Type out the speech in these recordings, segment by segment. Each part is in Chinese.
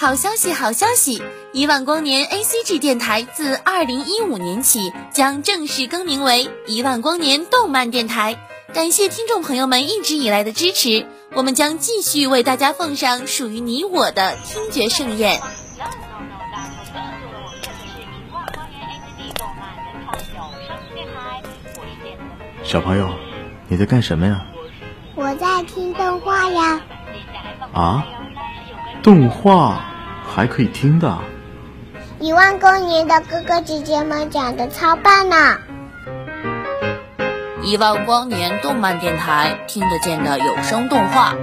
好消息，好消息！一万光年 A C G 电台自二零一五年起将正式更名为一万光年动漫电台。感谢听众朋友们一直以来的支持，我们将继续为大家奉上属于你我的听觉盛宴。小朋友，你在干什么呀？我在听动画呀。啊？动画还可以听的，一万光年的哥哥姐姐们讲的超棒呢！一万光年动漫电台听得见的有声动画。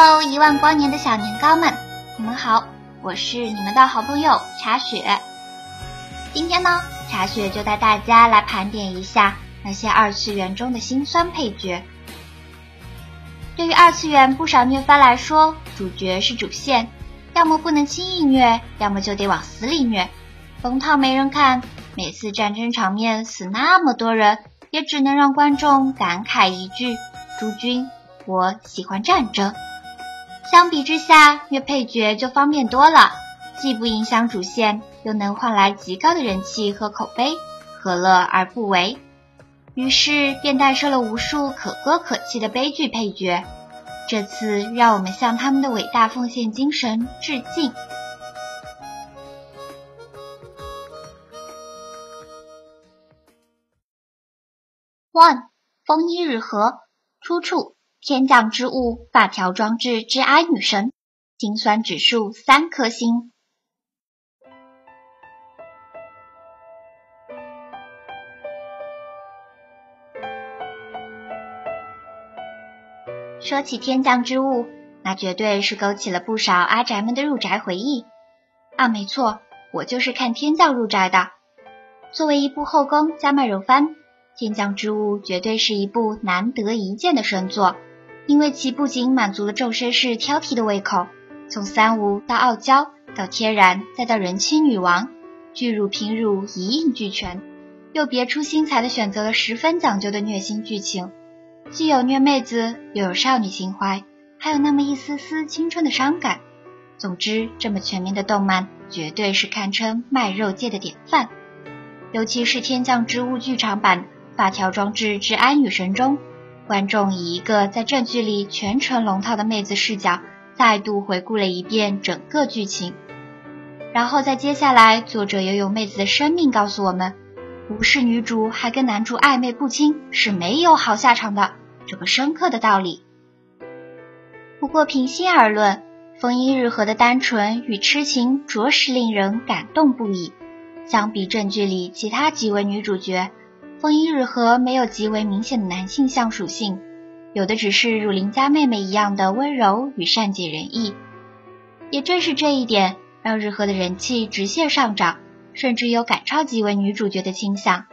喽一万光年的小年糕们，你们好，我是你们的好朋友茶雪。今天呢，茶雪就带大家来盘点一下那些二次元中的辛酸配角。对于二次元不少虐番来说，主角是主线，要么不能轻易虐，要么就得往死里虐，龙套没人看，每次战争场面死那么多人，也只能让观众感慨一句：诸君，我喜欢战争。相比之下，越配角就方便多了，既不影响主线，又能换来极高的人气和口碑，何乐而不为？于是便诞生了无数可歌可泣的悲剧配角。这次，让我们向他们的伟大奉献精神致敬。One，风衣日和，出处。天降之物，发条装置之哀女神，心酸指数三颗星。说起天降之物，那绝对是勾起了不少阿宅们的入宅回忆。啊，没错，我就是看天降入宅的。作为一部后宫加卖肉番，《天降之物》绝对是一部难得一见的神作。因为其不仅满足了众绅士挑剔的胃口，从三无到傲娇，到天然，再到人妻女王，巨乳平乳一应俱全，又别出心裁的选择了十分讲究的虐心剧情，既有虐妹子，又有少女情怀，还有那么一丝丝青春的伤感。总之，这么全面的动漫，绝对是堪称卖肉界的典范。尤其是《天降之物》剧场版《发条装置之安女神》中。观众以一个在正剧里全程龙套的妹子视角，再度回顾了一遍整个剧情，然后在接下来，作者又用妹子的生命告诉我们，无视女主还跟男主暧昧不清是没有好下场的这个深刻的道理。不过平心而论，风衣日和的单纯与痴情着实令人感动不已。相比正剧里其他几位女主角。风衣日和没有极为明显的男性向属性，有的只是如邻家妹妹一样的温柔与善解人意。也正是这一点，让日和的人气直线上涨，甚至有赶超几位女主角的倾向。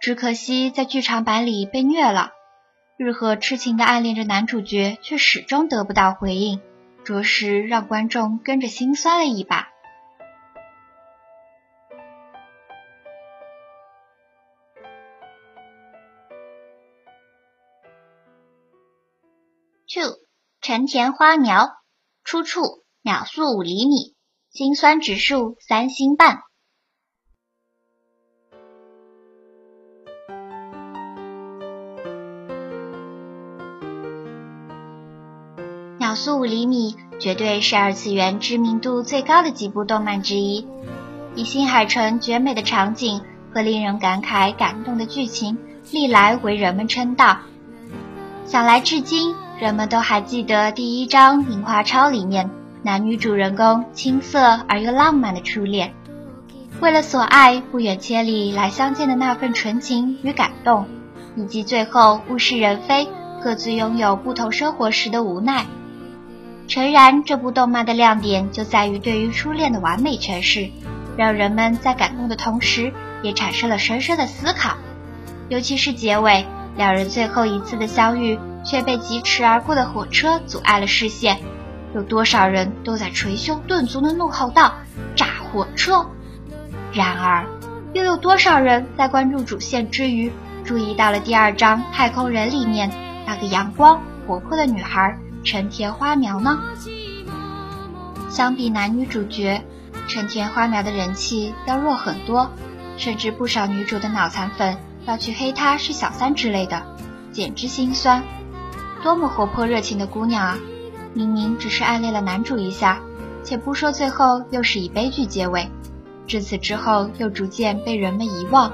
只可惜在剧场版里被虐了，日和痴情的暗恋着男主角，却始终得不到回应，着实让观众跟着心酸了一把。Two，成田花苗，出处秒速五厘米，心酸指数三星半。秒速五厘米绝对是二次元知名度最高的几部动漫之一，以新海诚绝美的场景和令人感慨感动的剧情，历来为人们称道。想来至今。人们都还记得第一章《樱花超》里面男女主人公青涩而又浪漫的初恋，为了所爱不远千里来相见的那份纯情与感动，以及最后物是人非、各自拥有不同生活时的无奈。诚然，这部动漫的亮点就在于对于初恋的完美诠释，让人们在感动的同时，也产生了深深的思考。尤其是结尾，两人最后一次的相遇。却被疾驰而过的火车阻碍了视线，有多少人都在捶胸顿足的怒吼道：“炸火车！”然而，又有多少人在关注主线之余，注意到了第二章《太空人》里面那个阳光活泼的女孩成田花苗呢？相比男女主角，成田花苗的人气要弱很多，甚至不少女主的脑残粉要去黑她是小三之类的，简直心酸。多么活泼热情的姑娘啊！明明只是暗恋了男主一下，且不说最后又是以悲剧结尾，至此之后又逐渐被人们遗忘，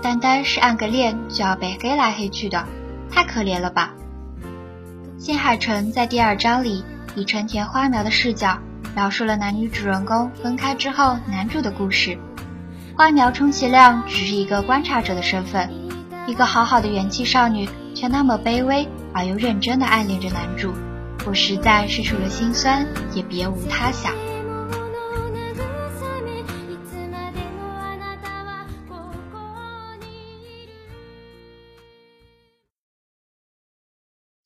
单单是暗个恋就要被黑来黑去的，太可怜了吧！新海诚在第二章里以成田花苗的视角。描述了男女主人公分开之后男主的故事。花苗充其量只是一个观察者的身份，一个好好的元气少女却那么卑微而又认真的暗恋着男主，我实在是除了心酸也别无他想。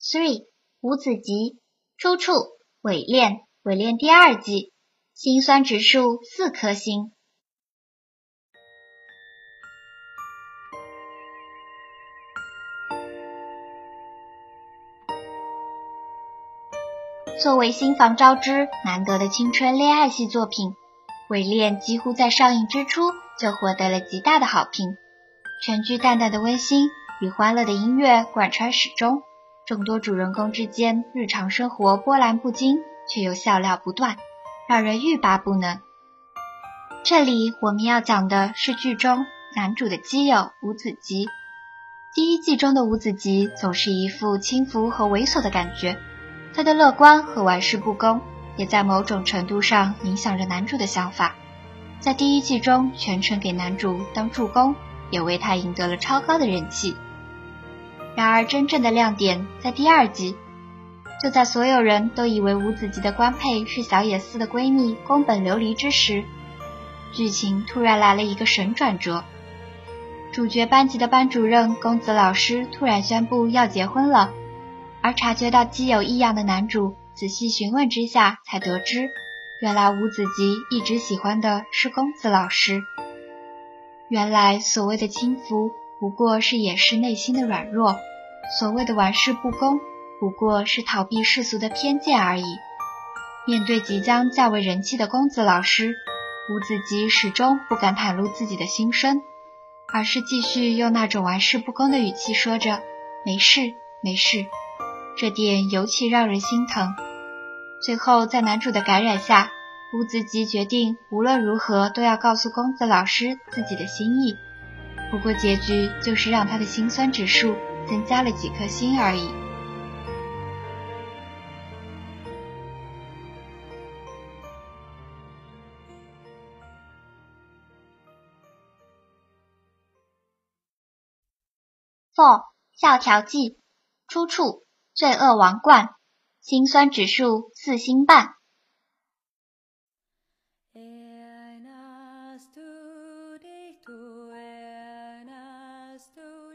Three 五子集出处伪恋。伪恋第二季，心酸指数四颗星。作为新房昭之难得的青春恋爱系作品，《伪恋》几乎在上映之初就获得了极大的好评。全剧淡淡的温馨与欢乐的音乐贯穿始终，众多主人公之间日常生活波澜不惊。却又笑料不断，让人欲罢不能。这里我们要讲的是剧中男主的基友吴子吉。第一季中的吴子吉总是一副轻浮和猥琐的感觉，他的乐观和玩世不恭，也在某种程度上影响着男主的想法。在第一季中全程给男主当助攻，也为他赢得了超高的人气。然而真正的亮点在第二季。就在所有人都以为吴子吉的官配是小野寺的闺蜜宫本琉璃之时，剧情突然来了一个神转折。主角班级的班主任公子老师突然宣布要结婚了，而察觉到基友异样的男主仔细询问之下，才得知原来吴子吉一直喜欢的是公子老师。原来所谓的轻浮不过是掩饰内心的软弱，所谓的玩世不恭。不过是逃避世俗的偏见而已。面对即将较为人气的公子老师，吴子吉始终不敢袒露自己的心声，而是继续用那种玩世不恭的语气说着“没事，没事”，这点尤其让人心疼。最后，在男主的感染下，乌子吉决定无论如何都要告诉公子老师自己的心意。不过，结局就是让他的心酸指数增加了几颗星而已。《Four 笑条记》出处《罪恶王冠》，心酸指数四星半。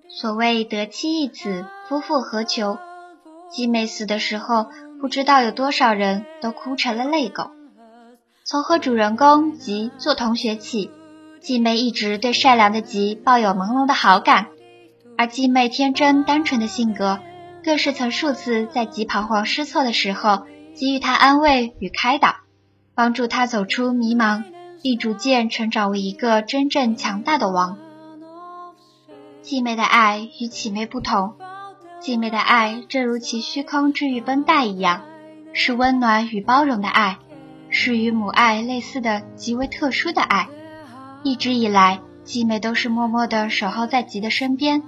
所谓得妻一子，夫复何求？季妹死的时候，不知道有多少人都哭成了泪狗。从和主人公吉做同学起，季妹一直对善良的吉抱有朦胧的好感。而季妹天真单纯的性格，更是曾数次在吉彷徨失措的时候给予他安慰与开导，帮助他走出迷茫，并逐渐成长为一个真正强大的王。季妹的爱与启妹不同，季妹的爱正如其虚空治愈绷带一样，是温暖与包容的爱，是与母爱类似的极为特殊的爱。一直以来，季妹都是默默地守候在吉的身边。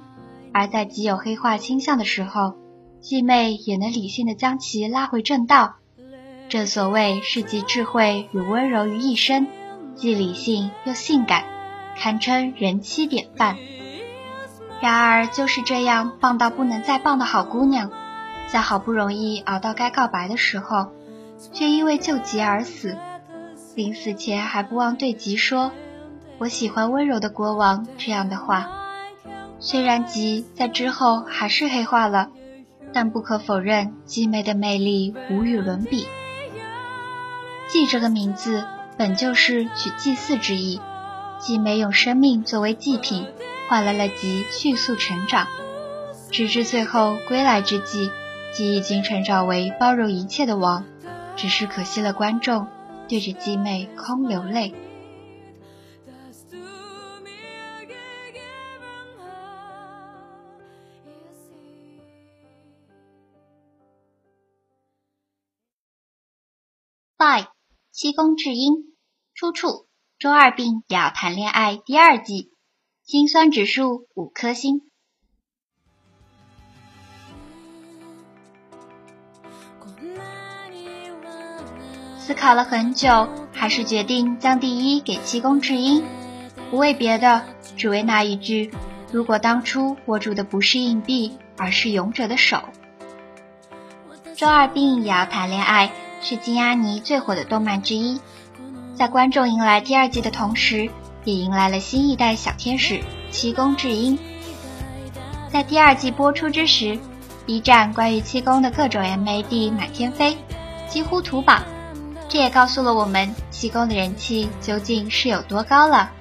而在吉有黑化倾向的时候，季妹也能理性的将其拉回正道。正所谓是集智慧与温柔于一身，既理性又性感，堪称人妻典范。然而，就是这样棒到不能再棒的好姑娘，在好不容易熬到该告白的时候，却因为救急而死。临死前还不忘对吉说：“我喜欢温柔的国王。”这样的话。虽然吉在之后还是黑化了，但不可否认，吉妹的魅力无与伦比。祭这个名字本就是取祭祀之意，祭美用生命作为祭品，换来了吉迅速成长，直至最后归来之际，吉已经成长为包容一切的王，只是可惜了观众，对着祭妹空流泪。七公至阴，出处：周二病也要谈恋爱第二季，心酸指数五颗星。思考了很久，还是决定将第一给七公至阴，不为别的，只为那一句：如果当初握住的不是硬币，而是勇者的手。周二病也要谈恋爱。是金阿尼最火的动漫之一，在观众迎来第二季的同时，也迎来了新一代小天使七宫智英。在第二季播出之时，B 站关于七宫的各种 MAD 满天飞，几乎屠榜。这也告诉了我们七宫的人气究竟是有多高了。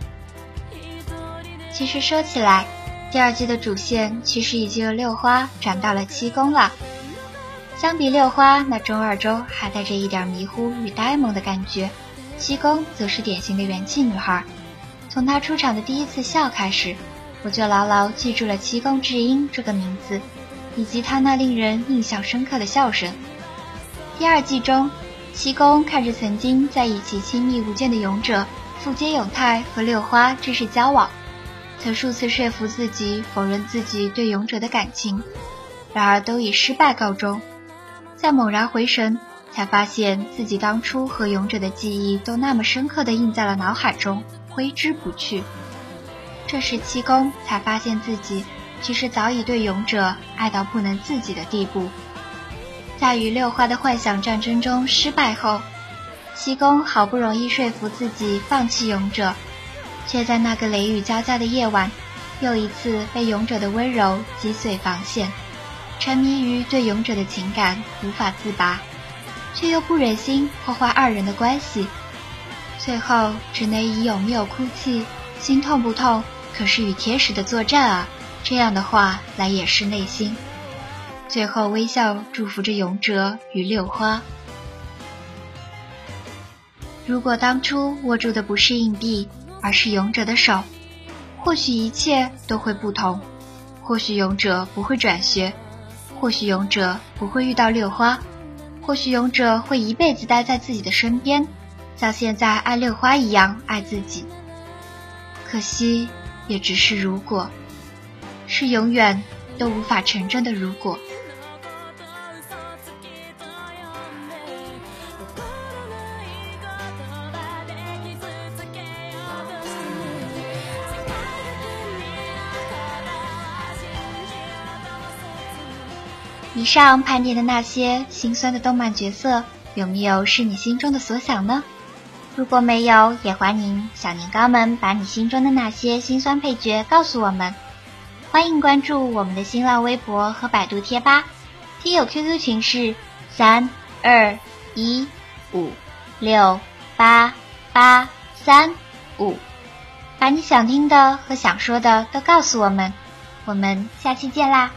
其实说起来，第二季的主线其实已经由六花转到了七宫了。相比六花那中二中还带着一点迷糊与呆萌的感觉，七宫则是典型的元气女孩。从她出场的第一次笑开始，我就牢牢记住了七宫智英这个名字，以及她那令人印象深刻的笑声。第二季中，七宫看着曾经在一起亲密无间的勇者富坚永泰和六花正式交往，曾数次说服自己否认自己对勇者的感情，然而都以失败告终。再猛然回神，才发现自己当初和勇者的记忆都那么深刻的印在了脑海中，挥之不去。这时七公才发现自己其实早已对勇者爱到不能自己的地步。在与六花的幻想战争中失败后，七公好不容易说服自己放弃勇者，却在那个雷雨交加的夜晚，又一次被勇者的温柔击碎防线。沉迷于对勇者的情感无法自拔，却又不忍心破坏二人的关系，最后只能以有没有哭泣、心痛不痛，可是与天使的作战啊这样的话来掩饰内心，最后微笑祝福着勇者与六花。如果当初握住的不是硬币，而是勇者的手，或许一切都会不同，或许勇者不会转学。或许勇者不会遇到六花，或许勇者会一辈子待在自己的身边，像现在爱六花一样爱自己。可惜，也只是如果，是永远都无法成真的如果。以上盘点的那些心酸的动漫角色，有没有是你心中的所想呢？如果没有，也欢迎小年糕们把你心中的那些心酸配角告诉我们。欢迎关注我们的新浪微博和百度贴吧，听友 QQ 群是三二一五六八八三五，把你想听的和想说的都告诉我们。我们下期见啦！